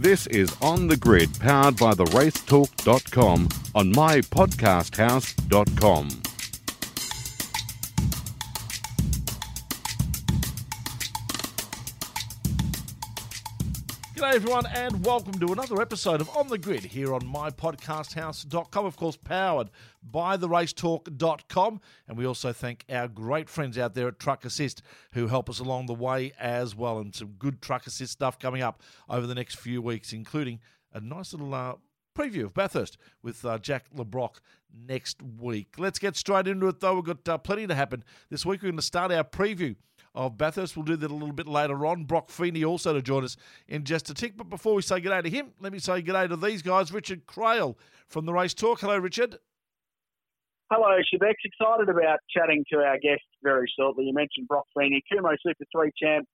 This is On the Grid, powered by the racetalk.com on mypodcasthouse.com. G'day, everyone, and welcome to another episode of On the Grid here on mypodcasthouse.com. Of course, powered by the racetalk.com. And we also thank our great friends out there at Truck Assist who help us along the way as well. And some good Truck Assist stuff coming up over the next few weeks, including a nice little uh, preview of Bathurst with uh, Jack Le Brocq next week. Let's get straight into it, though. We've got uh, plenty to happen this week. We're going to start our preview of Bathurst. We'll do that a little bit later on. Broc Feeney also to join us in just a tick. But before we say good day to him, let me say good day to these guys. Richard Craill from the Race Talk. Hello, Richard. Hello, Shebex. Excited about chatting to our guest very shortly. You mentioned Broc Feeney, Kumho Super 3 champ,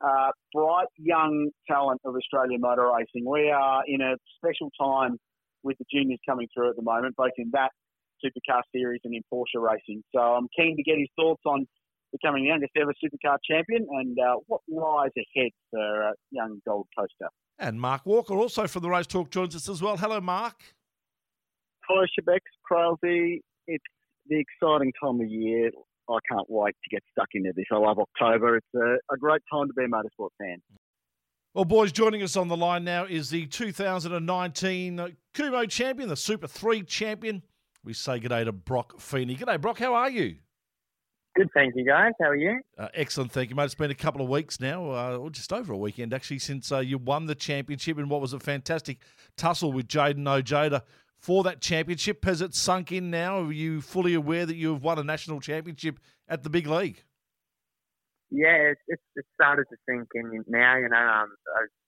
uh, bright young talent of Australian motor racing. We are in a special time with the juniors coming through at the moment, both in that supercar series and in Porsche racing. So I'm keen to get his thoughts on becoming the youngest ever supercar champion and uh, what lies ahead for uh, young Gold Coaster. And Mark Walker, also from the Race Talk, joins us as well. Hello, Mark. Hello, Shebex, Crailsy. It's the exciting time of year. I can't wait to get stuck into this. I love October. It's a, a great time to be a motorsport fan. Well, boys, joining us on the line now is the 2019 Kumho champion, the Super 3 champion. We say good day to Broc Feeney. Good day, Broc. How are you? Good, thank you, guys. How are you? Uh, excellent, thank you, mate. It's been a couple of weeks now, uh, or just over a weekend actually, since uh, you won the championship in what was a fantastic tussle with Jayden Ojeda for that championship. Has it sunk in now? Are you fully aware that you have won a national championship at the big league? Yeah, it's, it's, it started to sink in now. You know, um,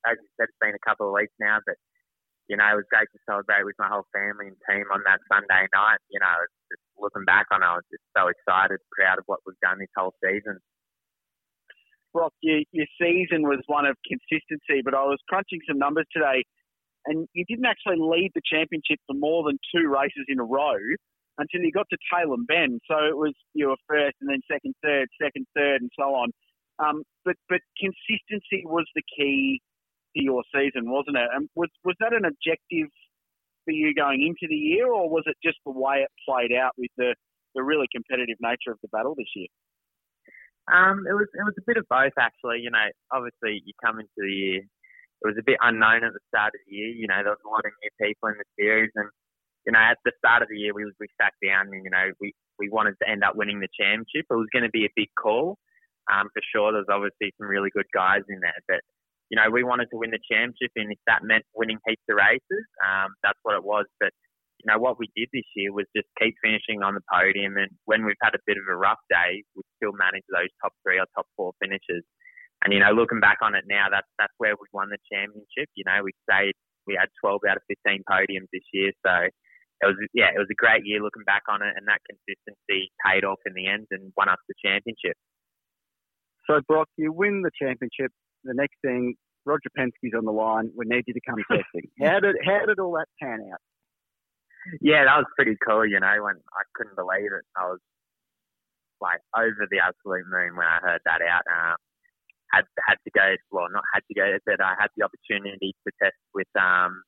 as you said, it's been a couple of weeks now, but you know, it was great to celebrate with my whole family and team on that Sunday night. You know, looking back on it, I was just so excited, proud of what we've done this whole season. Broc, your, your season was one of consistency, but I was crunching some numbers today, and you didn't actually lead the championship for more than two races in a row until you got to Tailem Bend. So it was you were first, and then second, third, second, third, and so on. Um, but but consistency was the key to your season, wasn't it? And was was that an objective for you going into the year, or was it just the way it played out with the, the really competitive nature of the battle this year? Um, it was it was a bit of both actually. You know, obviously you come into the year, it was a bit unknown at the start of the year. You know, there was a lot of new people in the series, and you know, at the start of the year we we sat down and you know we we wanted to end up winning the championship. It was going to be a big call, um, for sure. There's obviously some really good guys in there, but you know, we wanted to win the championship, and if that meant winning heaps of races, um, that's what it was. But you know, what we did this year was just keep finishing on the podium, and when we've had a bit of a rough day, we still managed those top three or top four finishes. And you know, looking back on it now, that's that's where we won the championship. You know, we stayed, we had 12 out of 15 podiums this year, so it was yeah, it was a great year looking back on it, and that consistency paid off in the end and won us the championship. So, Broc, you win the championship. The next thing, Roger Penske's on the line. We need you to come testing. How did how did all that pan out? Yeah, that was pretty cool. You know, when I couldn't believe it, I was like over the absolute moon when I heard that out. Um, had had to go, well, not had to go, but I had the opportunity to test with um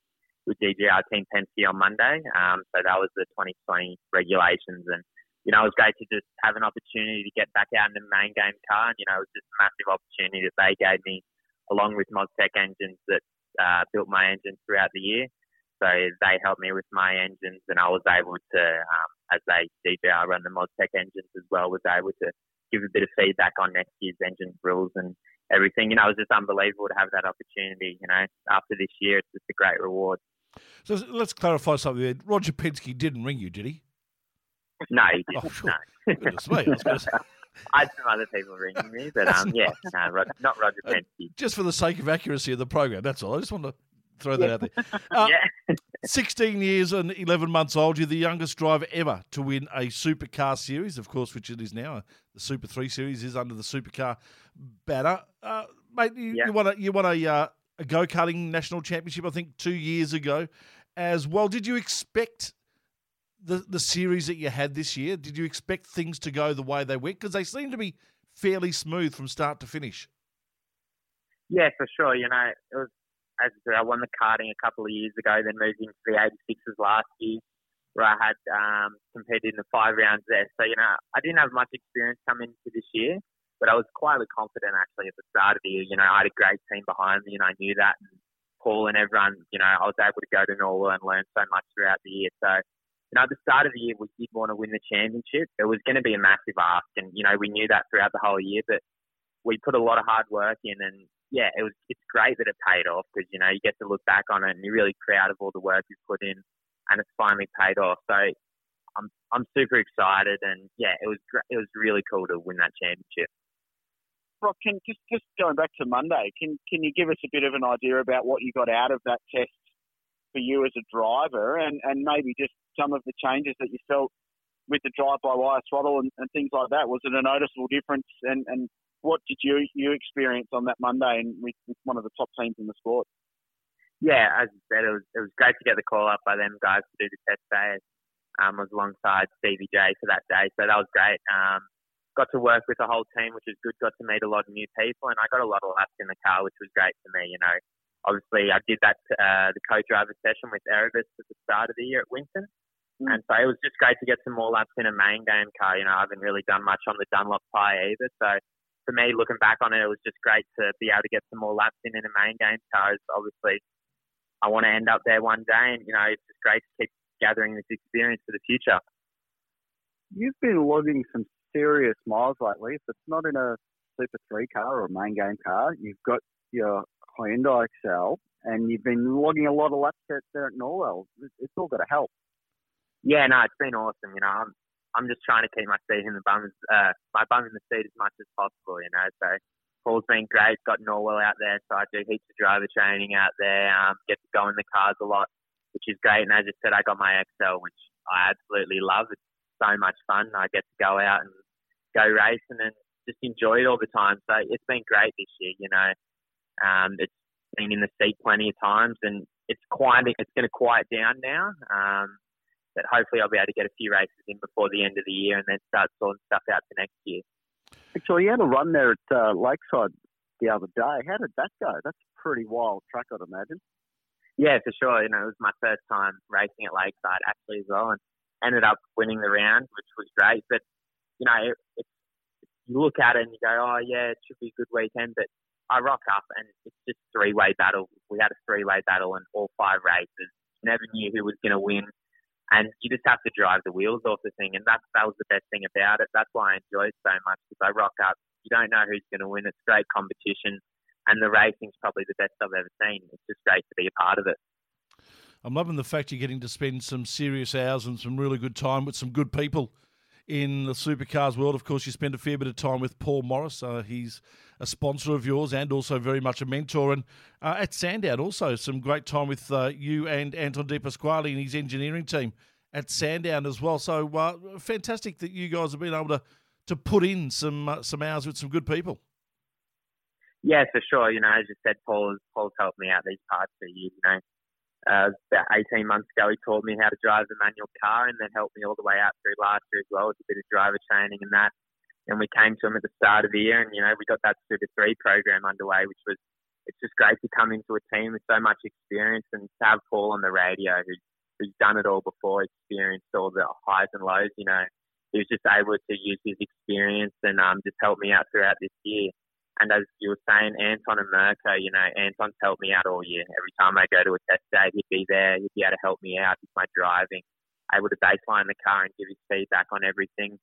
with DJR Team Penske on Monday. Um, so that was the 2020 regulations, and you know, it was great to just have an opportunity to get back out in the main game car. And, you know, it was just a massive opportunity that they gave me, along with Moztec engines that uh, built my engines throughout the year. So they helped me with my engines, and I was able to, um, as they DJR run the Moztec engines as well, was able to give a bit of feedback on next year's engine rules and everything. You know, it was just unbelievable to have that opportunity. You know, after this year, it's just a great reward. So let's clarify something. There. Roger Penske didn't ring you, did he? No, he didn't. Oh, sure. No. Goodness me, I was gonna say. I had some other people ringing me, but um, yeah, no, Rod, not Roger Uh, Penske. Just for the sake of accuracy of the program, that's all. I just want to throw that out there. Uh, yeah, 16 years and 11 months old, you're the youngest driver ever to win a supercar series, of course, which it is now. The Super 3 series is under the supercar banner. Uh, mate, you, Yeah. you won, a, you won a, uh, a go karting national championship, I think, two years ago as well. Did you expect the, the series that you had this year? Did you expect things to go the way they went? Because they seem to be fairly smooth from start to finish. yeah, for sure. You know, it was as I said, I won the karting a couple of years ago, then moved into the 86s last year, where I had um, competed in the five rounds there. So, you know, I didn't have much experience coming into this year, but I was quietly confident actually at the start of the year. You know, I had a great team behind me, and I knew that. And Paul and everyone, you know, I was able to go to Norwell and learn so much throughout the year. So, you know, at the start of the year, we did want to win the championship. It was going to be a massive ask, and you know, we knew that throughout the whole year. But we put a lot of hard work in, and yeah, it was. It's great that it paid off because you know you get to look back on it and you're really proud of all the work you've put in, and it's finally paid off. So I'm I'm super excited, and yeah, it was it was really cool to win that championship. Can just just going back to Monday, can can you give us a bit of an idea about what you got out of that test for you as a driver, and and maybe just some of the changes that you felt with the drive-by-wire throttle and, and things like that? Was it a noticeable difference? And and what did you you experience on that Monday and with, with one of the top teams in the sport? Yeah, as you said, it was it was great to get the call up by them guys to do the test day. Um, I was alongside Stevie J for that day, so that was great. Um, got to work with the whole team, which was good. Got to meet a lot of new people, and I got a lot of laps in the car, which was great for me. You know, obviously I did that uh, the co-driver session with Erebus at the start of the year at Winton, mm. and so it was just great to get some more laps in a main game car. You know, I haven't really done much on the Dunlop tyre either, so for me, looking back on it, it was just great to be able to get some more laps in in a main game car. Obviously, I want to end up there one day, and you know, it's just great to keep gathering this experience for the future. You've been logging some serious miles lately. If it's not in a Super 3 car or a main game car, you've got your Hyundai Excel and you've been logging a lot of lap sets there at Norwell. It's all got to help. Yeah, no, it's been awesome. You know, I'm I'm just trying to keep my seat in the bum, uh, my bum in the seat as much as possible. You know, so Paul's been great. Got Norwell out there, so I do heaps of driver training out there. Um, get to go in the cars a lot, which is great. And as I said, I got my Excel, which I absolutely love. It's so much fun. I get to go out and go racing and just enjoy it all the time. So it's been great this year. You know, um, it's been in the seat plenty of times, and it's quieting. It's going to quiet down now. Um, but hopefully, I'll be able to get a few races in before the end of the year, and then start sorting stuff out for next year. Actually, you had a run there at uh, Lakeside the other day. How did that go? That's a pretty wild track, I'd imagine. Yeah, for sure. You know, it was my first time racing at Lakeside actually as well, and ended up winning the round, which was great. But you know, it, it, you look at it and you go, oh yeah, it should be a good weekend. But I rock up and it's just three way battle. We had a three way battle in all five races. Never knew who was going to win, and you just have to drive the wheels off the thing. And that that was the best thing about it. That's why I enjoyed so much because I rock up. You don't know who's going to win. It's great competition, and the racing's probably the best I've ever seen. It's just great to be a part of it. I'm loving the fact you're getting to spend some serious hours and some really good time with some good people in the supercars world. Of course, you spend a fair bit of time with Paul Morris. Uh, he's a sponsor of yours and also very much a mentor. And uh, at Sandown, also some great time with uh, you and Anton De Pasquale and his engineering team at Sandown as well. So uh, fantastic that you guys have been able to to put in some uh, some hours with some good people. Yeah, for sure. You know, as you said, Paul Paul's helped me out these past two years. You know, uh, about 18 months ago, he taught me how to drive the manual car and then helped me all the way out through last year as well with a bit of driver training and that. And we came to him at the start of the year and, you know, we got that Super 3 program underway, which was, it's just great to come into a team with so much experience and to have Paul on the radio who's, who's done it all before, experienced all the highs and lows, you know. He was just able to use his experience and um, just help me out throughout this year. And as you were saying, Anton and Mirko, you know, Anton's helped me out all year. Every time I go to a test day, he'd be there. He'd be able to help me out with my driving, able to baseline the car and give his feedback on everything.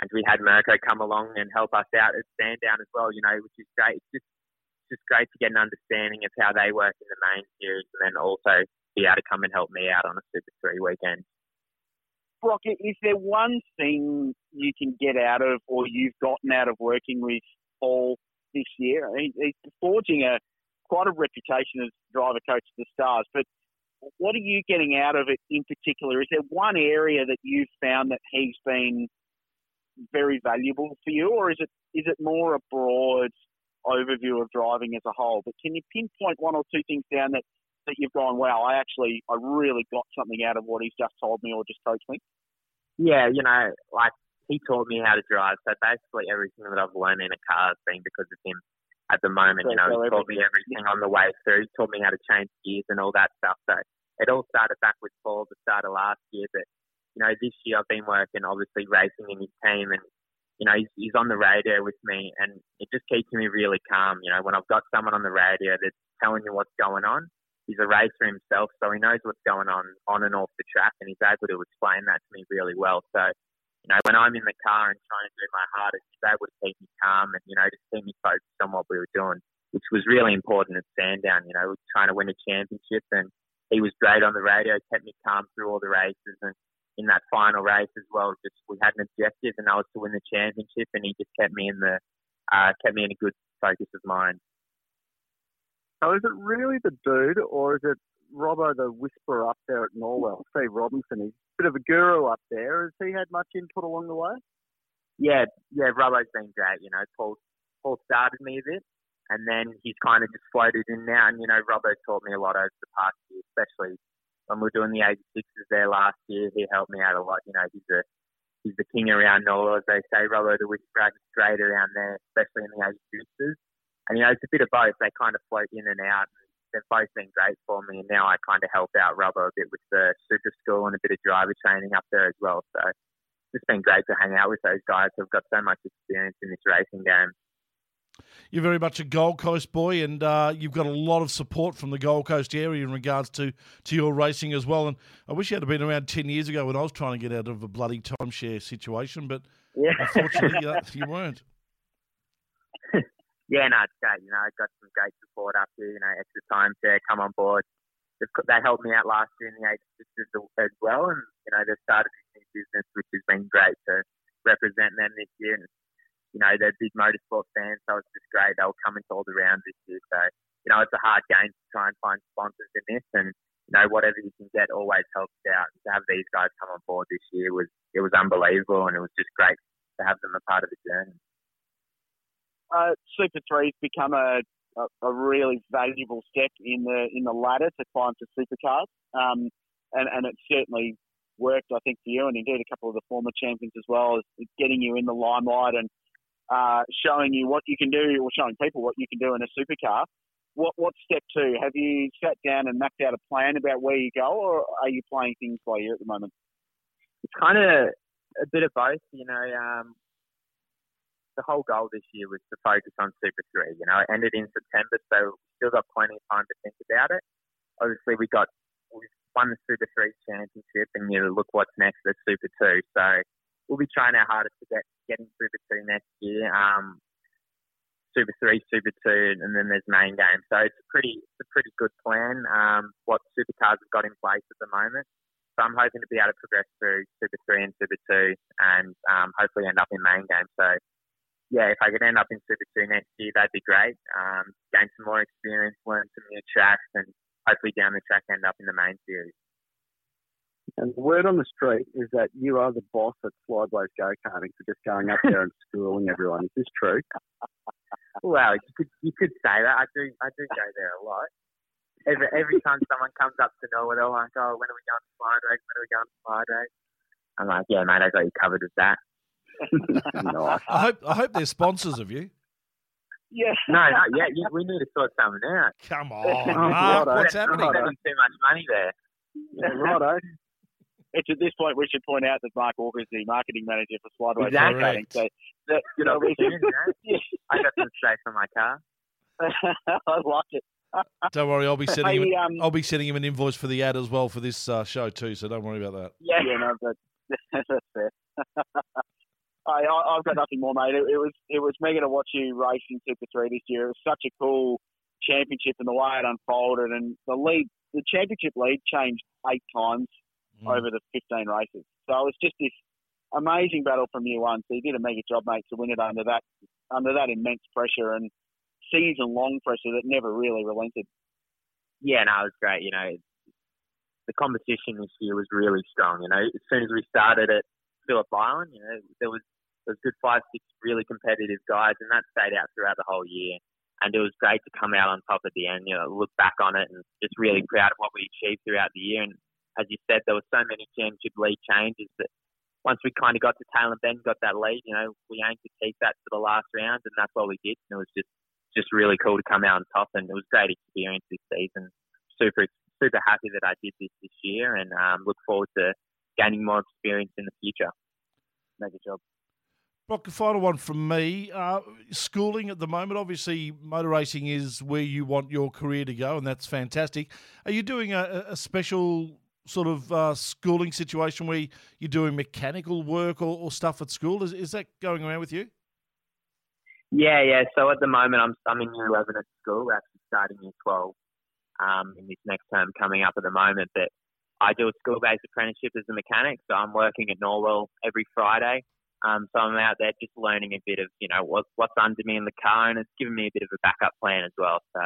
And we had Mirko come along and help us out at Sandown as well, you know, which is great. It's just, just great to get an understanding of how they work in the main series and then also be able to come and help me out on a Super 3 weekend. Broc, is there one thing you can get out of or you've gotten out of working with Paul this year. He, he's forging a quite a reputation as driver coach of the stars. But what are you getting out of it in particular? Is there one area that you've found that he's been very valuable for you, or is it is it more a broad overview of driving as a whole? But can you pinpoint one or two things down that that you've gone, wow, I actually I really got something out of what he's just told me or just coached me? Yeah, you know, like he taught me how to drive. So basically, everything that I've learned in a car has been because of him. at the moment. So- you know, so he taught me everything on the way through. He taught me how to change gears and all that stuff. So it all started back with Paul at the start of last year. But you know, this year I've been working obviously racing in his team, and you know, he's, he's on the radio with me, and it just keeps me really calm. You know, when I've got someone on the radio that's telling you what's going on. He's a racer himself, so he knows what's going on on and off the track, and he's able to explain that to me really well. So, you know, when I'm in the car and trying to do my hardest, he's able to keep me calm and, you know, just keep me focused on what we were doing, which was really important at Sandown. You know, we were trying to win a championship and he was great on the radio, kept me calm through all the races and in that final race as well, just we had an objective and that was to win the championship and he just kept me in the uh, kept me in a good focus of mind. So is it really the dude, or is it Robbo the whisperer up there at Norwell? Steve Robinson, he's a bit of a guru up there. Has he had much input along the way? yeah, yeah, Robbo's been great. You know, Paul Paul started me a bit, and then he's kind of just floated in now. And you know, Robbo taught me a lot over the past year, especially when we were doing the 86s there last year. He helped me out a lot. You know, he's a he's the king around Norwell, as they say. Robbo the whisperer, he's great around there, especially in the 86s. And you know, it's a bit of both. They kind of float in and out. They've both been great for me, and now I kind of help out Robbo a bit with the super school and a bit of driver training up there as well. So it's been great to hang out with those guys who've got so much experience in this racing game. You're very much a Gold Coast boy, and uh, you've got a lot of support from the Gold Coast area in regards to, to your racing as well. And I wish you had been around 10 years ago when I was trying to get out of a bloody timeshare situation, but Yeah. unfortunately, uh, you weren't. yeah, no, it's great. You know, I got some great support up here. You know, extra time to come on board. They've, helped me out last year in the 86s as well, and you know they've started this new business, which has been great to represent them this year. And you know they're big motorsport fans, so it's just great. They'll come into all the rounds this year. So you know it's a hard game to try and find sponsors in this, and you know whatever you can get always helps out. To have these guys come on board this year was it was unbelievable, and it was just great to have them a part of the journey. uh, Super Three's become a, a, a really valuable step in the in the ladder to climb to supercars, um, and and it certainly worked, I think, for you, and indeed a couple of the former champions as well, is getting you in the limelight and uh, showing you what you can do, or showing people what you can do in a supercar. What what's step two? Have you sat down and mapped out a plan about where you go, or are you playing things by ear at the moment? it's kind of a bit of both. You know, um, the whole goal this year was to focus on Super 3. You know, it ended in September, so we still got plenty of time to think about it. Obviously, we got we won the Super 3 championship, and you know, look what's next at Super 2. So we'll be trying our hardest to get getting Super 2 next year. Um, Super 3, Super 2, and then there's main game. So it's a pretty it's a pretty good plan. Um, what supercars have got in place at the moment. So I'm hoping to be able to progress through Super 3 and Super 2 and um, hopefully end up in main game. So, yeah, if I could end up in Super 2 next year, that'd be great. Um, gain some more experience, learn some new tracks, and hopefully down the track end up in the main series. And the word on the street is that you are the boss at Slideways Go Karting for just going up there and schooling everyone. Is this true? Well, you could you could say that. I do I do go there a lot. Every every time someone comes up to know they're like, oh, when are we going to slide race? When are we going to slide race? I'm like, yeah, mate, I got you covered with that. nice. I hope I hope they're sponsors of you. Yeah. No, no, yeah, you, we need to sort something out. Come on, Oh, Mark, what's happening? We're spending too much money there. Yeah, righto. It's at this point we should point out that Mark Walker is the marketing manager for Slideway Exactly. Karting. So that, Good so we- opportunity, mate. Yeah. I got some space for my car. I like it. Don't worry, I'll be sending him. Hey, An, um, I'll be sending him an invoice for the ad as well for this uh, show too. So don't worry about that. Yeah. Yeah, no, but that's fair. I, I, I've got nothing more, mate. It, it was it was mega to watch you race in Super Three this year. It was such a cool championship and the way it unfolded, and the lead, the championship lead changed eight times Mm. over the 15 races. So it was just this amazing battle from year one. So you did a mega job, mate, to win it under that under that immense pressure and season long pressure that never really relented. Yeah, no, it was great. You know, the competition this year was really strong. You know, as soon as we started at Phillip Island, you know, there was there was good five, six really competitive guys, and that stayed out throughout the whole year. And it was great to come out on top at the end. You know, look back on it and just really proud of what we achieved throughout the year. And as you said, there were so many championship lead changes that once we kind of got to Tailem Bend got that lead, you know, we aimed to keep that to the last round, and that's what we did. And it was just just really cool to come out on top, and it was a great experience this season. Super super happy that I did this this year, and um, look forward to gaining more experience in the future. Make a job. Broc, the final one from me. Uh, schooling at the moment, obviously, motor racing is where you want your career to go, and that's fantastic. Are you doing a, a special sort of uh, schooling situation where you're doing mechanical work or, or, stuff at school? Is, is that going around with you? Yeah, yeah. So at the moment, I'm I'm in year 11 at school. We're actually starting year 12 um, in this next term coming up at the moment. But I do a school-based apprenticeship as a mechanic, so I'm working at Norwell every Friday. Um, so I'm out there just learning a bit of, you know, what, what's under me in the car, and it's given me a bit of a backup plan as well. So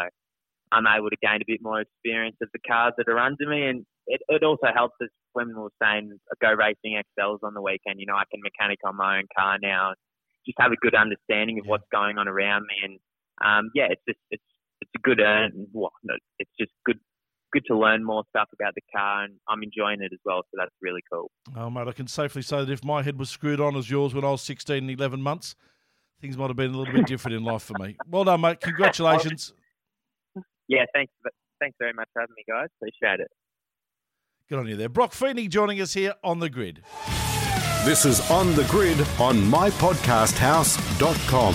I'm able to gain a bit more experience of the cars that are under me, and it, it also helps us when we were saying go racing Excels on the weekend. You know, I can mechanic on my own car now, just have a good understanding of yeah. what's going on around me, and um, yeah, it's just it's it's a good earn. Well, no, it's just good good to learn more stuff about the car, and I'm enjoying it as well. So that's really cool. Oh, mate, I can safely say that if my head was screwed on as yours when I was 16 and 11 months, things might have been a little bit different in life for me. Well done, mate. Congratulations. Yeah, thanks. Thanks very much for having me, guys. Appreciate it. Good on you there. Broc Feeney joining us here on The Grid. This is On The Grid on mypodcasthouse.com.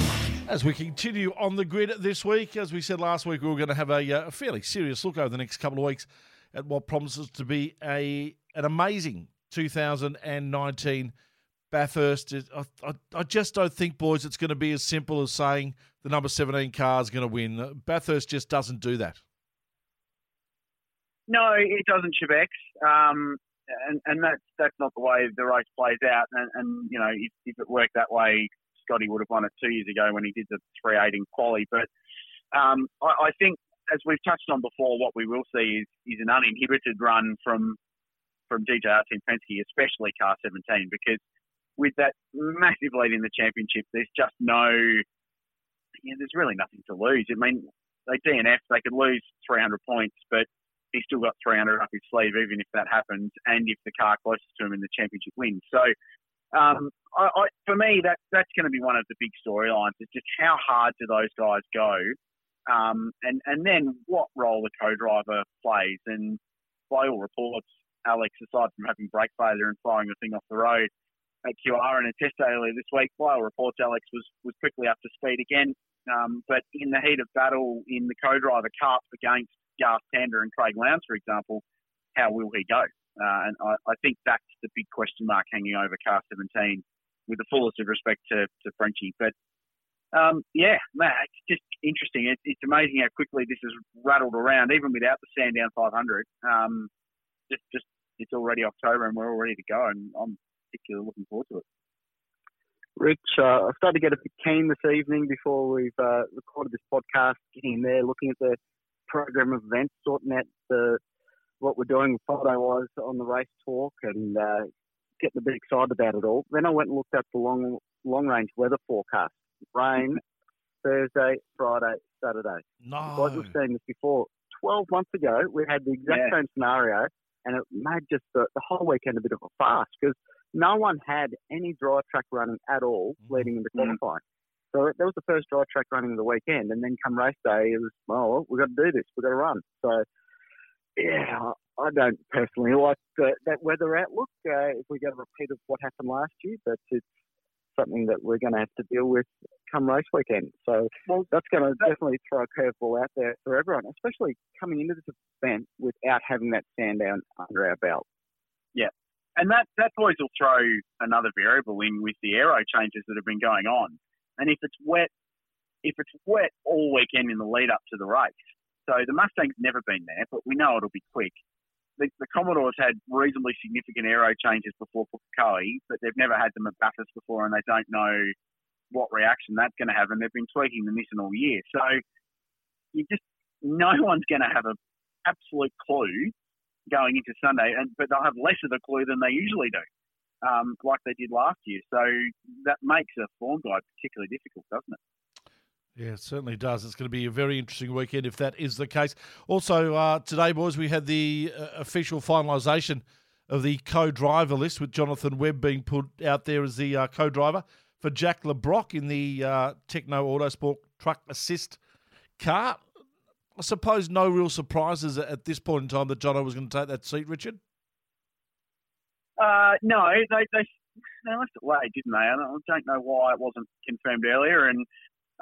As we continue on the grid this week, as we said last week, we were going to have a, uh, a fairly serious look over the next couple of weeks at what promises to be a an amazing 2019 Bathurst. I, I, I, just don't think, boys, it's going to be as simple as saying the number 17 car is going to win. Bathurst just doesn't do that. No, it doesn't, Chebex. Um, and, and that's that's not the way the race plays out. And, and you know, if, if it worked that way, Scotty would have won it two years ago when he did the 3.8 in quali. But um, I, I, think, as we've touched on before, what we will see is, is an uninhibited run from from DJR Team Penske, especially car 17, because with that massive lead in the championship, there's just no, you know, there's really nothing to lose. I mean, they DNF, they could lose 300 points, but he's still got 300 up his sleeve, even if that happens, and if the car closest to him in the championship wins. So um, I, I, for me, that that's going to be one of the big storylines. Is just how hard do those guys go, um, and and then what role the co-driver plays. And by all reports, Alex, aside from having brake failure and firing the thing off the road at QR in a test earlier this week, all reports, Alex was was quickly up to speed again. Um, but in the heat of battle in the co-driver cup against Garth Tander and Craig Lowndes, for example, how will he go? Uh, and I, I, think that's the big question mark hanging over car 17 with the fullest of respect to, to Frenchie. But um, yeah, Matt, it's just interesting. It, it's amazing how quickly this has rattled around, even without the Sandown 500. Um, just, just it's already October and we're all ready to go, and I'm looking forward to it. Rich, uh, I started to get a bit keen this evening before we've uh, recorded this podcast, getting there, looking at the program of events, sorting out the what we're doing photo wise on the race talk and uh, getting a bit excited about it all. Then I went and looked at the long long range weather forecast. Rain Thursday, Friday, Saturday. No. Like we've seen this before. Twelve months ago, we had the exact yeah. same scenario, and it made just the, the whole weekend a bit of a farce because no one had any dry track running at all mm. leading into mm. qualifying. So that was the first dry track running of the weekend, and then come race day, it was oh, we've got to do this, we've got to run. So yeah, I don't personally like the, that weather outlook. Uh, if we get a repeat of what happened last year, but it's something that we're going to have to deal with come race weekend. So well, that's going to definitely throw a curveball out there for everyone, especially coming into this event without having that Sandown under our belt. And that that boys will throw another variable in with the aero changes that have been going on. And if it's wet, if it's wet all weekend in the lead up to the race, so the Mustang's never been there, but we know it'll be quick. The, the Commodores had reasonably significant aero changes before Pukekohe, but they've never had them at Bathurst before, and they don't know what reaction that's going to have. And they've been tweaking the Nissan all year, so you just no one's going to have an absolute clue going into Sunday, and but they'll have less of a clue than they usually do, um, like they did last year. So that makes a form guide particularly difficult, doesn't it? Yeah, it certainly does. It's going to be a very interesting weekend if that is the case. Also, uh, today, boys, we had the uh, official finalisation of the co-driver list with Jonathan Webb being put out there as the uh, co-driver for Jack Le Brocq in the uh, Tekno Autosport Truck Assist car. I suppose no real surprises at this point in time that Jono was going to take that seat, Richard. Uh, no, they, they they left it late, didn't they? I don't know why it wasn't confirmed earlier, and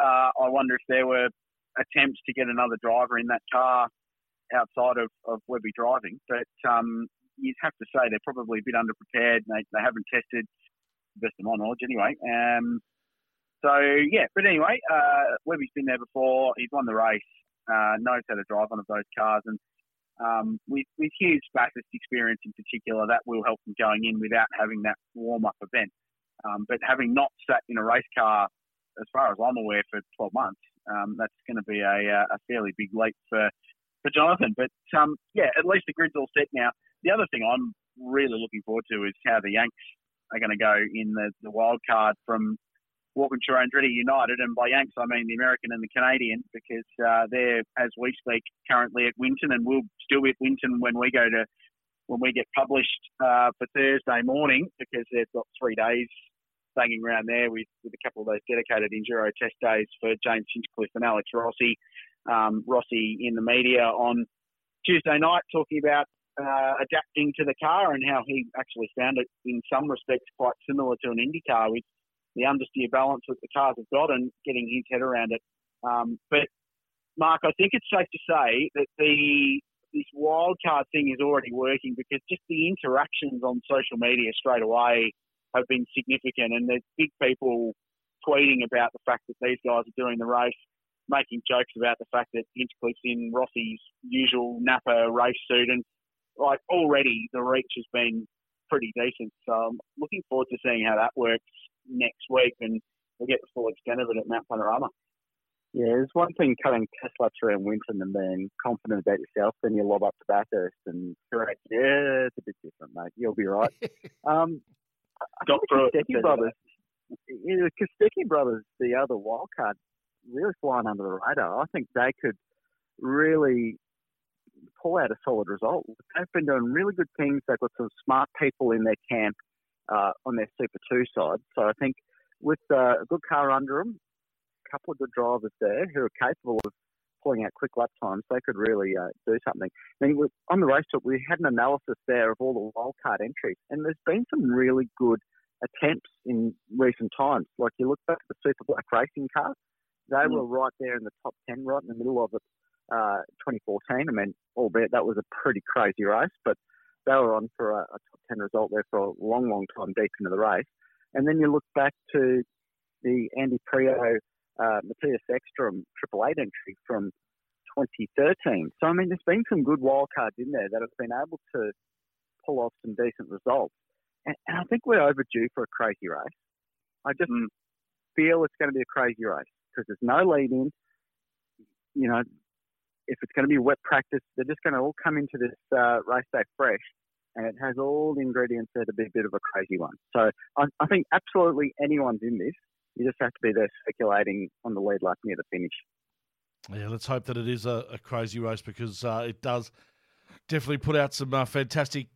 uh, I wonder if there were attempts to get another driver in that car outside of, of Webby driving. But um, you'd have to say they're probably a bit underprepared. They, they haven't tested, best of my knowledge anyway. Um, so, yeah, but anyway, uh, Webby's been there before. He's won the race, uh, knows how to drive one of those cars. And um, with, with Hugh's Bathurst experience in particular, that will help them going in without having that warm up event. Um, but having not sat in a race car, as far as I'm aware, for 12 months, um, that's going to be a, uh, a fairly big leap for, for Jonathan. But um, yeah, at least the grid's all set now. The other thing I'm really looking forward to is how the Yanks are going to go in the, the wild card from Walkinshaw Andretti United, and by Yanks I mean the American and the Canadian, because uh, they're as we speak currently at Winton, and we'll still be at Winton when we go to when we get published uh, for Thursday morning, because they've got three days banging around there with, with a couple of those dedicated enduro test days for James Hinchcliffe and Alex Rossi. Um, Rossi in the media on Tuesday night talking about uh, adapting to the car and how he actually found it in some respects quite similar to an Indy car the understeer balance that the cars have got and getting his head around it. Um, but Mark, I think it's safe to say that the this wildcard thing is already working because just the interactions on social media straight away have been significant, and there's big people tweeting about the fact that these guys are doing the race, making jokes about the fact that Hinchcliffe's in Rossi's usual Napa race suit, and like already the reach has been pretty decent. So I'm looking forward to seeing how that works next week, and we'll get the full extent of it at Mount Panorama. Yeah, there's one thing cutting test laps around Winton and being confident about yourself, then you lob up to Bathurst and correct. Yeah, it's a bit different, mate. You'll be right. um, Got through Kostecki brothers, the Kostecki brothers, the other wildcard, really flying under the radar. I think they could really pull out a solid result. They've been doing really good things. They've got some smart people in their camp uh, on their Super 2 side. So I think with uh, a good car under them, a couple of good drivers there who are capable of pulling out quick lap times, they could really uh, do something. I mean, on the race talk, we had an analysis there of all the wildcard entries, and there's been some really good attempts in recent times. Like you look back at the Super Black racing cars, they mm. were right there in the top 10, right in the middle of it, uh, 2014. I mean, albeit that was a pretty crazy race, but they were on for a, a top 10 result there for a long, long time deep into the race. And then you look back to the Andy Priaulx, uh, Matthias Ekstrom Triple Eight entry from 2013. So, I mean, there's been some good wildcards in there that have been able to pull off some decent results. And, and I think we're overdue for a crazy race. I just mm. feel it's going to be a crazy race because there's no lead in. You know, if it's going to be wet practice, they're just going to all come into this uh, race day fresh, and it has all the ingredients there to be a bit of a crazy one. So I, I think absolutely anyone's in this. You just have to be there speculating on the lead lap near the finish. Yeah, let's hope that it is a, a crazy race because uh, it does definitely put out some uh, fantastic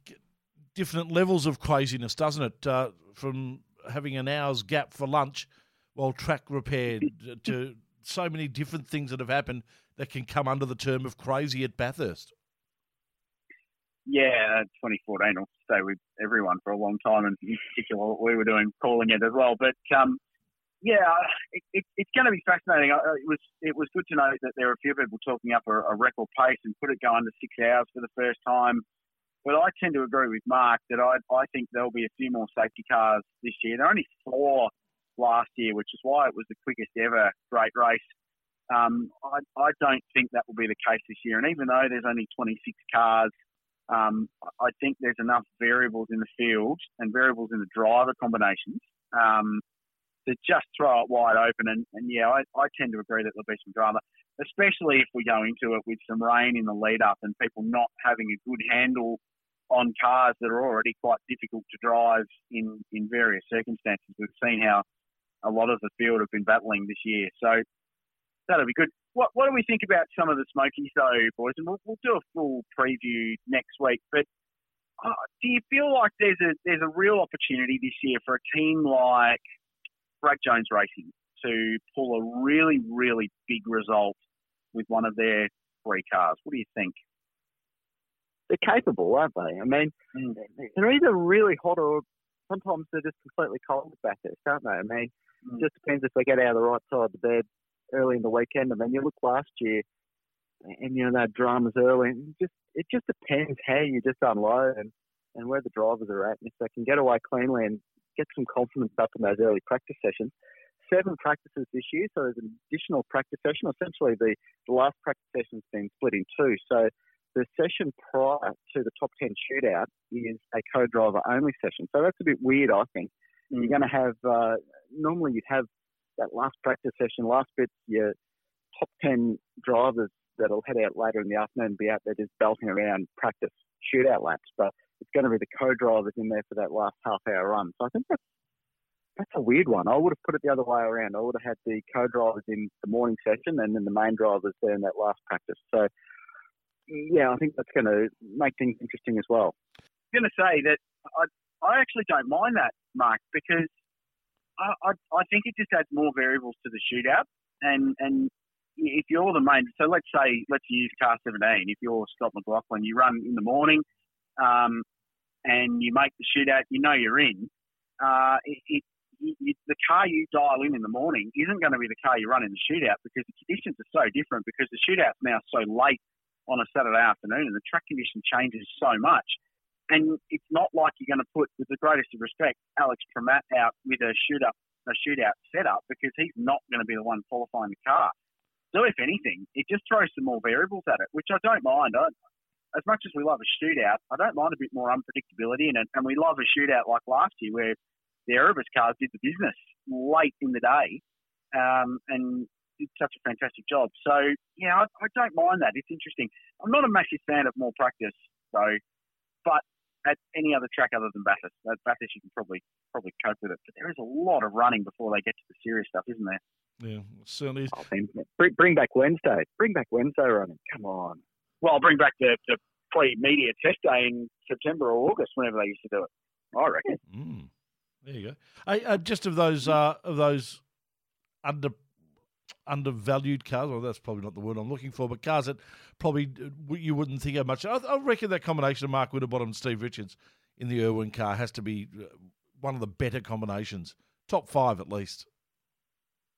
different levels of craziness, doesn't it? Uh, from having an hour's gap for lunch while track repaired to so many different things that have happened that can come under the term of crazy at Bathurst. Yeah, 2014 will stay with everyone for a long time, and in particular what we were doing, calling it as well. But um, yeah, it, it, it's going to be fascinating. It was it was good to know that there are a few people talking up a, a record pace and put it go under six hours for the first time. But I tend to agree with Mark that I I think there'll be a few more safety cars this year. There are only four last year, which is why it was the quickest ever great race. Um, I, I don't think that will be the case this year. And even though there's only 26 cars, um, I think there's enough variables in the field and variables in the driver combinations um, to just throw it wide open. And, and yeah, I, I, tend to agree that there'll be some drama, especially if we go into it with some rain in the lead up and people not having a good handle on cars that are already quite difficult to drive in, in various circumstances. We've seen how a lot of the field have been battling this year. So that'll be good. What, what do we think about some of the Smokies, though, boys? And we'll, we'll do a full preview next week. But uh, do you feel like there's a there's a real opportunity this year for a team like Brad Jones Racing to pull a really really big result with one of their three cars. What do you think? They're capable, aren't they? I mean, Mm. they're either really hot or sometimes they're just completely cold back there, aren't they? I mean, Mm. it just depends if they get out of the right side of the bed early in the weekend. I mean, you look last year, and you know had dramas early. And just it just depends how you just unload and, and where the drivers are at. And if they can get away cleanly and get some confidence up in those early practice sessions. Seven practices this year, so there's an additional practice session. Essentially, the, the last practice session's been split in two. So the session prior to the top 10 shootout is a co-driver only session. So that's a bit weird, I think. Mm. You're going to have, uh, normally you'd have that last practice session, last bit, your top 10 drivers that'll head out later in the afternoon and be out there just belting around practice shootout laps. But it's going to be the co-drivers in there for that last half hour run. So I think that's, that's a weird one. I would have put it the other way around. I would have had the co-drivers in the morning session and then the main drivers there in that last practice. So yeah, I think that's going to make things interesting as well. I'm going to say that I, I actually don't mind that, Mark, because I, I, I think it just adds more variables to the shootout. And, and if you're the main, so let's say, let's use car 17. If you're Scott McLaughlin, you run in the morning um, and you make the shootout, you know you're in. Uh, it, it, you, the car you dial in in the morning isn't going to be the car you run in the shootout because the conditions are so different because the shootout's now so late on a Saturday afternoon and the track condition changes so much. And it's not like you're going to put, with the greatest of respect, Alex Premat out with a shoot up, a shootout setup because he's not going to be the one qualifying the car. So if anything, it just throws some more variables at it, which I don't mind. I, as much as we love a shootout, I don't mind a bit more unpredictability in it. And we love a shootout like last year where the Erebus cars did the business late in the day um, and did such a fantastic job. So, yeah, I, I don't mind that. It's interesting. I'm not a massive fan of more practice, though, but at any other track other than Bathurst, at Bathurst you can probably probably cope with it. But there is a lot of running before they get to the serious stuff, isn't there? Yeah, certainly is. I think bring, bring back Wednesday. Bring back Wednesday running. Come on. Well, I'll bring back the, the pre-media test day in September or August, whenever they used to do it. I reckon. Mm. There you go. Hey, uh, just of those uh, of those under undervalued cars, well, that's probably not the word I'm looking for, but cars that probably uh, you wouldn't think of much. I, I reckon that combination of Mark Winterbottom and Steve Richards in the Irwin car has to be uh, one of the better combinations, top five at least.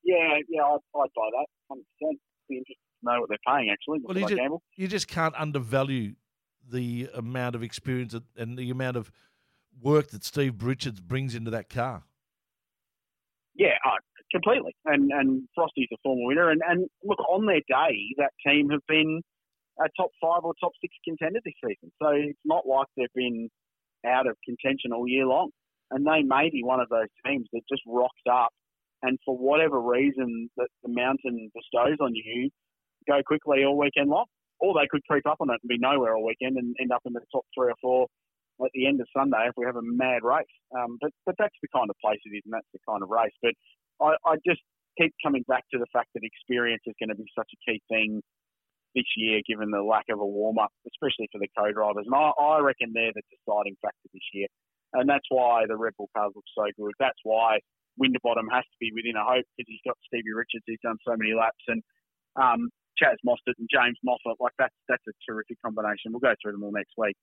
Yeah, yeah, I'd, I'd buy that. Hundred percent. Be interested to know what they're paying actually. Well, you just- You just can't undervalue the amount of experience and the amount of work that Steve Richards brings into that car. Completely. And and Frosty's a former winner. And, and look, on their day, that team have been a top five or top six contender this season. So it's not like they've been out of contention all year long. And they may be one of those teams that just rocks up and for whatever reason that the mountain bestows on you, go quickly all weekend long. Or they could creep up on it and be nowhere all weekend and end up in the top three or four at the end of Sunday if we have a mad race. Um, but but that's the kind of place it is and that's the kind of race. But I, I just keep coming back to the fact that experience is going to be such a key thing this year, given the lack of a warm up, especially for the co-drivers. And I, I reckon they're the deciding factor this year, and that's why the Red Bull cars look so good. That's why Winterbottom has to be within a hope because he's got Stevie Richards, who's done so many laps, and um, Chaz Mostert and James Moffat. Like that's that's a terrific combination. We'll go through them all next week.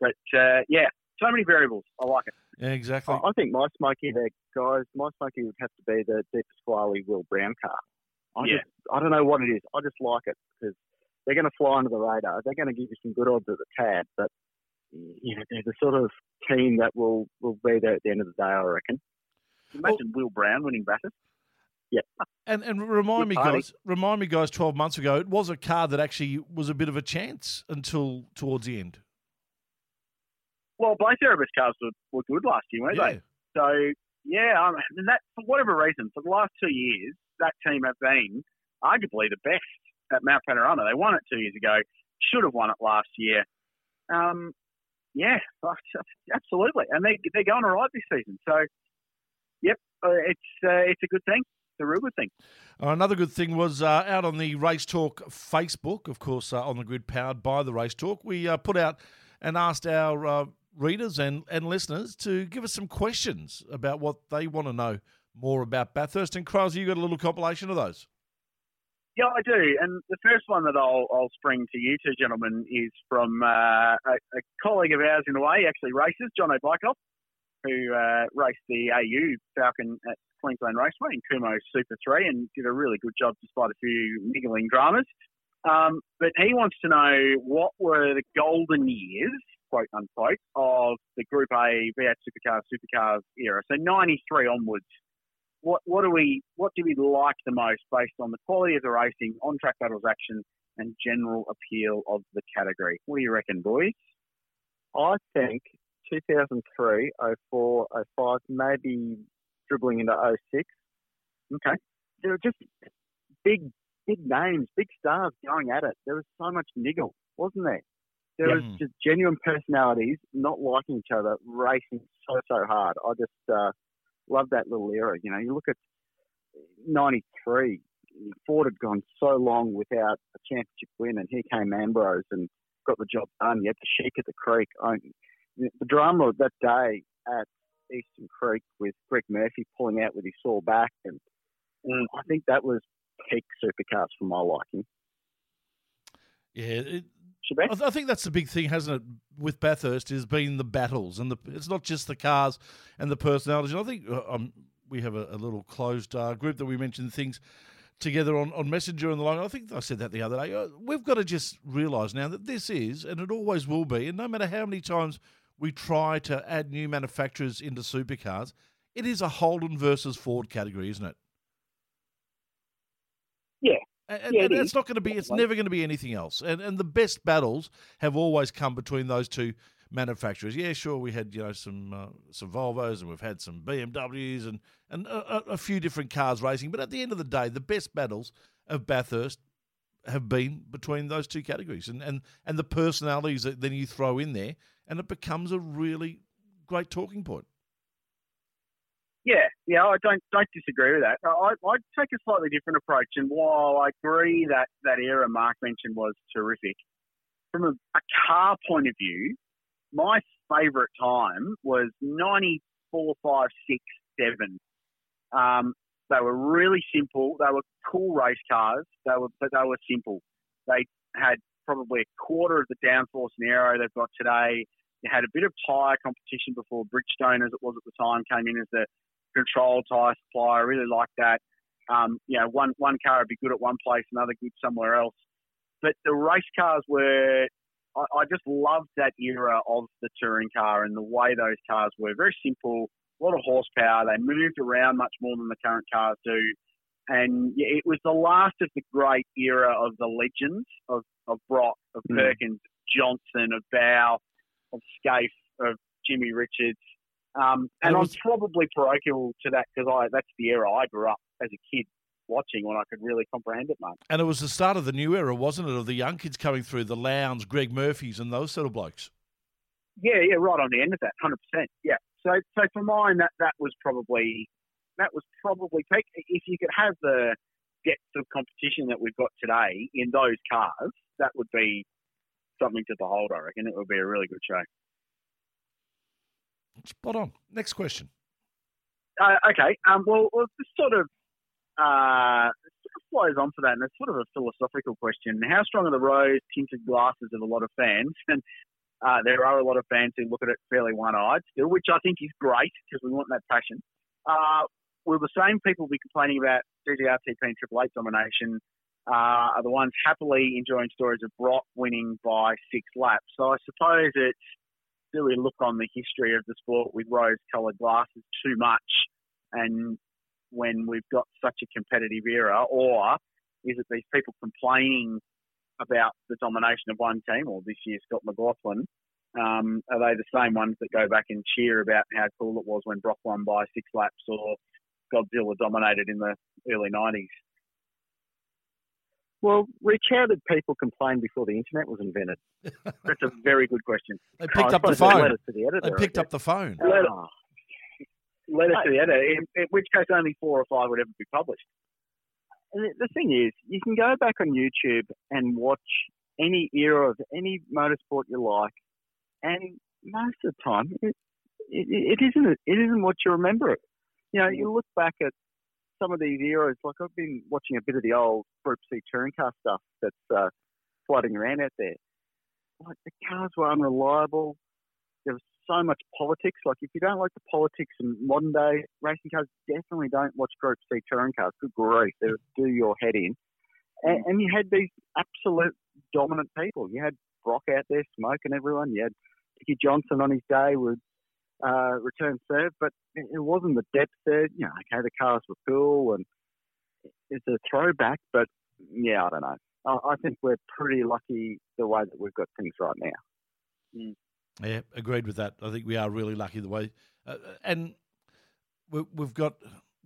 But uh, yeah, so many variables. I like it. Yeah, exactly. I I think my smoky there, uh, guys, my smoky would have to be the De Pasquale Will Brown car. I Yeah. just, I don't know what it is. I just like it because they're going to fly under the radar. They're going to give you some good odds at the tab, but you know, they're the sort of team that will, will be there at the end of the day, I reckon. Imagine Will Brown winning Bathurst. Yeah. And and remind Good me, party. guys. Remind me, guys. Twelve months ago, it was a car that actually was a bit of a chance until towards the end. Well, both Erebus cars were, were good last year, weren't Yeah, they? So yeah, um, and that for whatever reason, for the last two years, that team have been arguably the best at Mount Panorama. They won it two years ago. Should have won it last year. Um, yeah, absolutely, and they they're going all right this season. So, yep, uh, it's uh, it's a good thing. It's a real good thing. Uh, Another good thing was uh, out on the Race Talk Facebook, of course, uh, on the grid powered by the Race Talk. We uh, put out and asked our uh, readers and, and listeners to give us some questions about what they want to know more about Bathurst. And Crows, you got a little compilation of those. Yeah, I do. And the first one that I'll, I'll spring to you two gentlemen is from uh, a, a colleague of ours in a way, actually races, John O'Bycock, who uh, raced the AU Falcon at Queensland Raceway in Kumho Super 3 and did a really good job despite a few niggling dramas. Um, but he wants to know what were the golden years, quote unquote, of the Group A V8 Supercars Supercars era. So 93 onwards. What what do we what do we like the most based on the quality of the racing, on track battles action, and general appeal of the category? What do you reckon, boys? I think 2003, 04, 05, maybe dribbling into 06. Okay. There were just big, big names, big stars going at it. There was so much niggle, wasn't there? There was just genuine personalities not liking each other, racing so, so hard. I just uh, love that little era. You know, you look at 93, Ford had gone so long without a championship win, and here came Ambrose and got the job done. You had the Sheik at the Creek. I, the drama of that day at Eastern Creek with Greg Murphy pulling out with his sore back, and mm, I think that was peak supercars for my liking. Yeah, it, I, think that's the big thing, hasn't it, with Bathurst, has been the battles, and the, it's not just the cars and the personalities. And I think uh, um, we have a, a little closed uh, group that we mentioned things together on, on Messenger and the like. I think I said that the other day. Uh, we've got to just realise now that this is, and it always will be, and no matter how many times we try to add new manufacturers into supercars, it is a Holden versus Ford category, isn't it? And, yeah, and it's not going to be. It's never going to be anything else. And and the best battles have always come between those two manufacturers. Yeah, sure, we had you know some uh, some Volvos and we've had some BMWs and and a, a, few different cars racing. But at the end of the day, the best battles of Bathurst have been between those two categories, and and and the personalities that then you throw in there and it becomes a really great talking point. Yeah, yeah, I don't don't disagree with that. I I take a slightly different approach, and while I agree that that era Mark mentioned was terrific, from a, a car point of view, my favourite time was ninety four, five, six, seven. Um, they were really simple. They were cool race cars. They were, but they were simple. They had probably a quarter of the downforce and aero they've got today. They had a bit of tyre competition before Bridgestone, as it was at the time, came in as the control tyre supplier. I really like that. Um, you know, one one car would be good at one place, another good somewhere else. But the race cars were, I, I just loved that era of the touring car and the way those cars were. Very simple, a lot of horsepower. They moved around much more than the current cars do. And it was the last of the great era of the legends of, of Brock, of mm. Perkins, Johnson, of Bowe, of Skaife, of Jimmy Richards. Um, and was, I'm probably parochial to that because I that's the era I grew up as a kid watching when I could really comprehend it, mate. And it was the start of the new era, wasn't it? Of the young kids coming through, the Lowndes, Greg Murphys, and those sort of blokes. Yeah, yeah, right on the end of that, hundred percent. Yeah. So, so for mine, that that was probably that was probably peak. If you could have the depth of competition that we've got today in those cars, that would be something to behold. I reckon it would be a really good show. Spot on. Next question. Uh, okay. Um, well, well, this sort of uh, sort of flows on for that, and it's sort of a philosophical question. How strong are the rose tinted glasses of a lot of fans? And uh, there are a lot of fans who look at it fairly one-eyed still, which I think is great because we want that passion. Uh, will the same people be complaining about DJRTP and Triple Eight domination uh, are the ones happily enjoying stories of Brock winning by six laps. So I suppose it's silly look on the history of the sport with rose-coloured glasses too much, and when we've got such a competitive era, or is it these people complaining about the domination of one team, or this year Scott McLaughlin? Um, are they the same ones that go back and cheer about how cool it was when Brock won by six laps, or Godzilla dominated in the early 90s? Well, Rich, how did people complain before the internet was invented? That's a very good question. They picked oh, up the phone. The editor, they picked up the phone. Letter, oh. Ah. letter to the editor, in, in, which case only four or five would ever be published. And The thing is, you can go back on YouTube and watch any era of any motorsport you like, and most of the time, it, it, it isn't it isn't what you remember it. You know, you look back at some of these eras, like I've been watching a bit of the old Group C touring car stuff that's uh, floating around out there. Like the cars were unreliable. There was so much politics. Like if you don't like the politics in modern day racing cars, definitely don't watch Group C touring cars. Good grief, they do your head in. And, and you had these absolute dominant people. You had Brock out there smoking everyone. You had Dickie Johnson on his day would uh, return serve, but it wasn't the depth there. You know, okay, the cars were cool and it's a throwback, but yeah, I don't know. I, I think we're pretty lucky the way that we've got things right now. Mm. Yeah, agreed with that. I think we are really lucky the way, uh, and we, we've got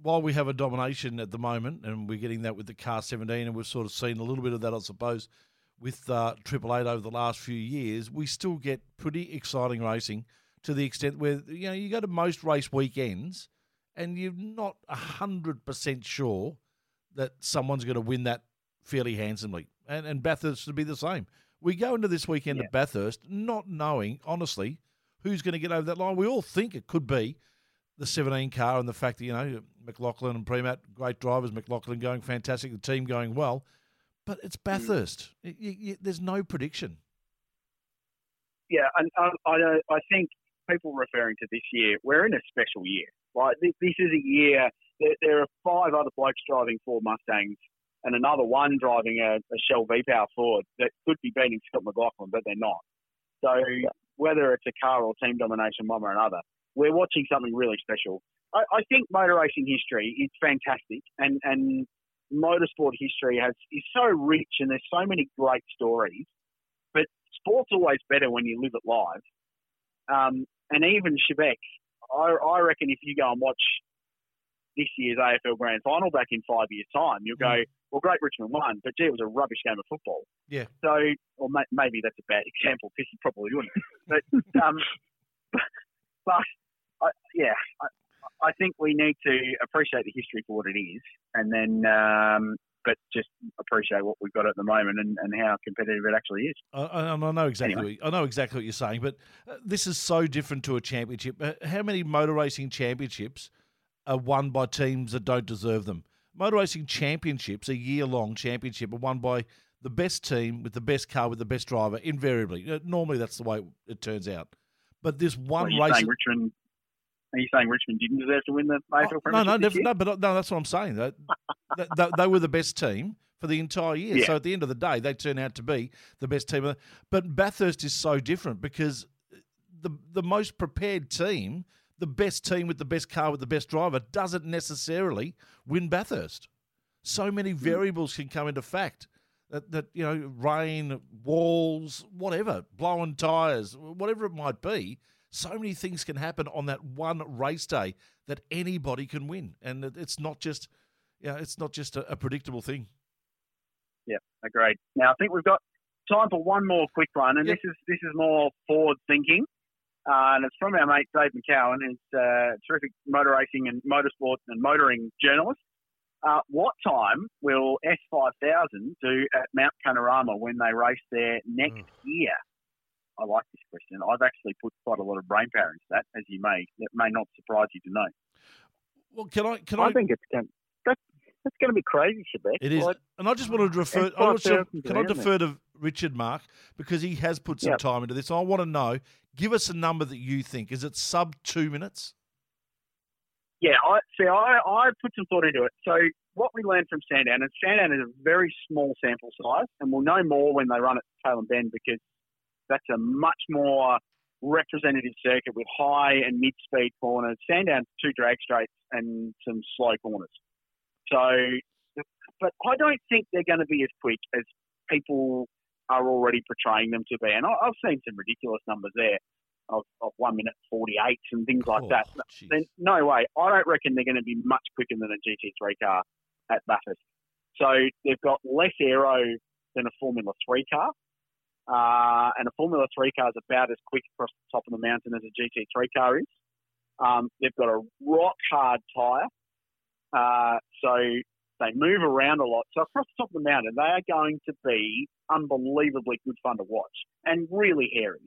while we have a domination at the moment, and we're getting that with the car 17, and we've sort of seen a little bit of that, I suppose, with uh, Triple Eight over the last few years. We still get pretty exciting racing to the extent where you know you go to most race weekends, and you're not hundred percent sure that someone's going to win that fairly handsomely, and and Bathurst would be the same. We go into this weekend yeah. at Bathurst not knowing, honestly, who's going to get over that line. We all think it could be the 17 car and the fact that, you know, McLaughlin and Premat, great drivers, McLaughlin going fantastic, the team going well. But it's mm. Bathurst. There's no prediction. Yeah, and um, I, I think people referring to this year, we're in a special year. Like this, this is a year. There, there, are five other blokes driving Ford Mustangs and another one driving a, a Shell V-Power Ford that could be beating Scott McLaughlin, but they're not. So whether it's a car or team domination, one or another, we're watching something really special. I, I think motor racing history is fantastic, and and motorsport history has is so rich, and there's so many great stories. But sport's always better when you live it live. Um, and even Shebex, I, I reckon if you go and watch this year's AFL Grand Final back in five years' time, you'll go, mm. well, Great Richmond won, but gee, it was a rubbish game of football. Yeah. So, or may, maybe that's a bad example because you probably wouldn't. But, um, but I, yeah, I, I, think we need to appreciate the history for what it is, and then um, but just appreciate what we've got at the moment and, and how competitive it actually is. I, I know exactly. Anyway. What, I know exactly what you're saying, but uh, this is so different to a championship. Uh, how many motor racing championships are won by teams that don't deserve them? Motor racing championships, a year-long championship, are won by the best team with the best car with the best driver. Invariably, uh, normally that's the way it turns out. But this one race. Richmond are you saying Richmond didn't deserve to win the AFL oh, No, no, never, no, but no, that's what I'm saying. They, they, they, were the best team for the entire year. Yeah. So at the end of the day, they turn out to be the best team. But Bathurst is so different because the the most prepared team, the best team with the best car with the best driver, doesn't necessarily win Bathurst. So many hmm. variables can come into fact. That, that you know, rain, walls, whatever, blowing tires, whatever it might be so many things can happen on that one race day that anybody can win, and it's not just, know, it's not just a, a predictable thing. Yeah, agreed. Now I think we've got time for one more quick one, and yep. this is this is more forward thinking, uh, and it's from our mate Dave McCowan, who's a terrific motor racing and motorsport and motoring journalist. Uh, what time will S5000 do at Mount Panorama when they race there next mm. year? I like this question. I've actually put quite a lot of brain power into that, as you may that may not surprise you to know. Well, can I? Can I? I think it's going. That's, that's going to be crazy, Shebeck. It is, like, and I just wanted to refer. I to, can I defer to Richard Mark because he has put some yep. time into this. I want to know. Give us a number that you think. Is it sub two minutes? Yeah, I see. I, I put some thought into it. So what we learned from Sandown, and Sandown is a very small sample size, and we'll know more when they run it at Tailem Bend because that's a much more representative circuit with high and mid speed corners. Sandown's two drag straights and some slow corners. So, but I don't think they're going to be as quick as people are already portraying them to be. And I've seen some ridiculous numbers there of, of one minute 48 and things like oh, that. Then, no way. I don't reckon they're going to be much quicker than a GT3 car at Bathurst. So they've got less aero than a Formula 3 car. Uh, and a Formula 3 car is about as quick across the top of the mountain as a GT3 car is. Um, they've got a rock hard tyre, uh, so they move around a lot. So across the top of the mountain, they are going to be unbelievably good fun to watch and really hairy.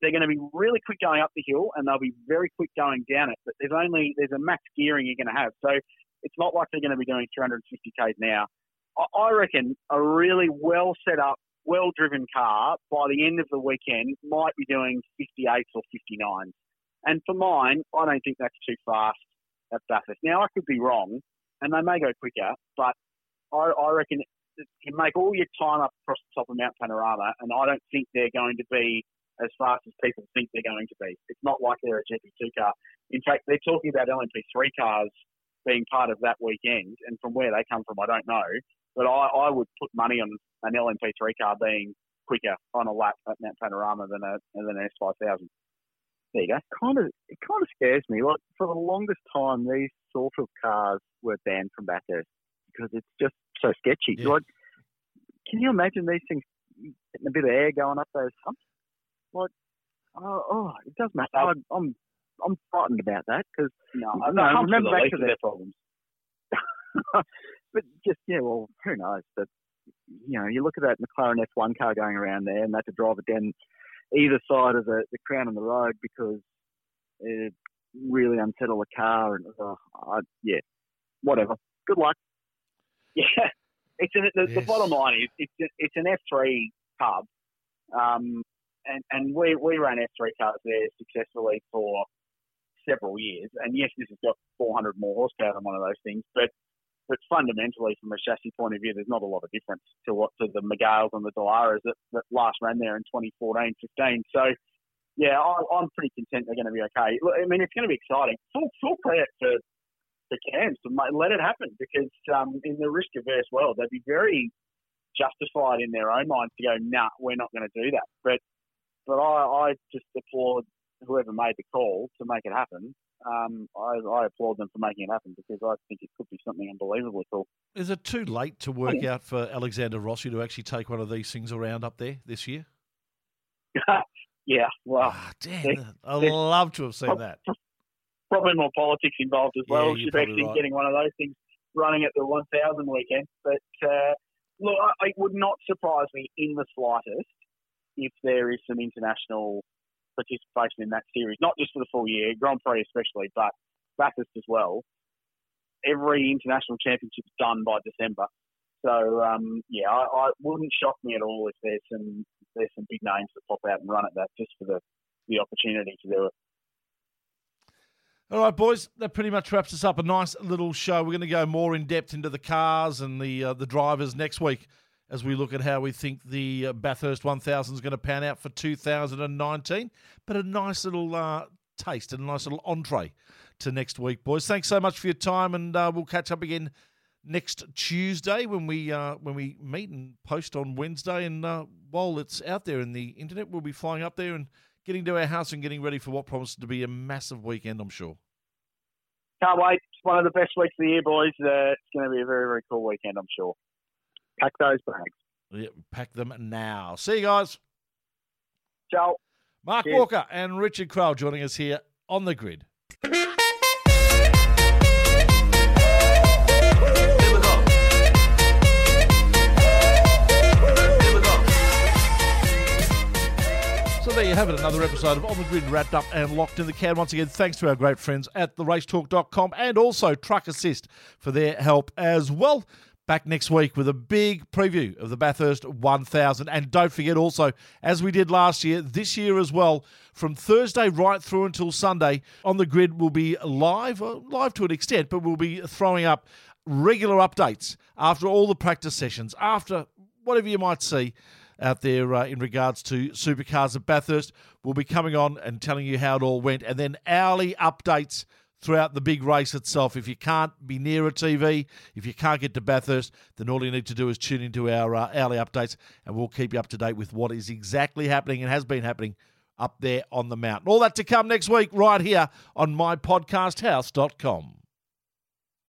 They're going to be really quick going up the hill, and they'll be very quick going down it. But there's only there's a max gearing you're going to have. So It's not like they're going to be doing 350 k's now. I, I reckon a really well set up, well driven car by the end of the weekend might be doing 58s or 59s. And for mine, I don't think that's too fast at Bathurst. Now I could be wrong, and they may go quicker, but I, I reckon you make all your time up across the top of Mount Panorama, and I don't think they're going to be as fast as people think they're going to be. It's not like they're a GP2 car. In fact, they're talking about LMP3 cars being part of that weekend, and from where they come from, I don't know. But I, I would put money on an LMP3 car being quicker on a lap at Mount Panorama than a than an S5000. There you go. Kind of, it kind of scares me. Like for the longest time, these sort of cars were banned from Bathurst because it's just so sketchy. Yeah. Like, can you imagine these things getting a bit of air going up those humps? Like, oh, oh it does matter. I, I'm, I'm frightened about that because No, No, no, remember remember back back to to their problems. but just yeah, well, who knows? But you know, you look at that McLaren F1 car going around there, and they had to drive it down either side of the, the crown on the road because it really unsettled the car. And uh, I, yeah, whatever. Good luck. Yeah, it's an, the, the bottom line is it's a, it's an F3 pub, um, and and we we ran F3 cars there successfully for several years. And yes, this has got 400 more horsepower than one of those things, but but fundamentally, from a chassis point of view, there's not a lot of difference to what to the Mygales and the Dallaras that, that last ran there in 2014, 15. So. Yeah, I, I'm pretty content they're going to be okay. I mean, it's going to be exciting. Full, full credit to the CAMS to let it happen because um, in the risk averse world, they'd be very justified in their own minds to go, nah, we're not going to do that. But but I, I just applaud whoever made the call to make it happen. Um, I, I applaud them for making it happen because I think it could be something unbelievably cool. Is it too late to Oh, work out for Alexander Rossi to actually take one of these things around up there this year? yeah, well, Ah, damn, I'd love to have seen that. probably more politics involved as well. Yeah, probably in right. getting one of those things running at the 1000 weekend. But uh, look, I, it would not surprise me in the slightest if there is some international participation in that series, not just for the full year, Grand Prix especially, but Bathurst as well. Every international championship is done by December. So um, yeah, I, I wouldn't shock me at all if there's some there's some big names that pop out and run at that just for the the opportunity to do it. All right, boys, that pretty much wraps us up. A nice little show. We're going to go more in depth into the cars and the uh, the drivers next week as we look at how we think the uh, Bathurst 1000 is going to pan out for 2019. But a nice little uh, taste and a nice little entree to next week, boys. Thanks so much for your time, and uh, we'll catch up again next Tuesday when we uh, when we meet and post on Wednesday. And uh, while it's out there in the internet, we'll be flying up there and getting to our house and getting ready for what promises to be a massive weekend, I'm sure. Can't wait. It's one of the best weeks of the year, boys. Uh, it's going to be a very, very cool weekend, I'm sure. Pack those bags. Yeah, pack them now. See you guys. Ciao. Mark Cheers. Walker and Richard Craill joining us here on the grid. So there you have it, another episode of On the Grid wrapped up and locked in the can. Once again, thanks to our great friends at theracetalk.com and also Truck Assist for their help as well. Back next week with a big preview of the Bathurst 1000. And don't forget also, as we did last year, this year as well, from Thursday right through until Sunday, On the Grid will be live, uh, live to an extent, but we'll be throwing up regular updates after all the practice sessions, after whatever you might see out there uh, in regards to supercars at Bathurst. We'll be coming on and telling you how it all went, and then hourly updates throughout the big race itself. If you can't be near a TV, if you can't get to Bathurst, then all you need to do is tune into our uh, hourly updates, and we'll keep you up to date with what is exactly happening and has been happening up there on the mountain. All that to come next week, right here on mypodcasthouse.com.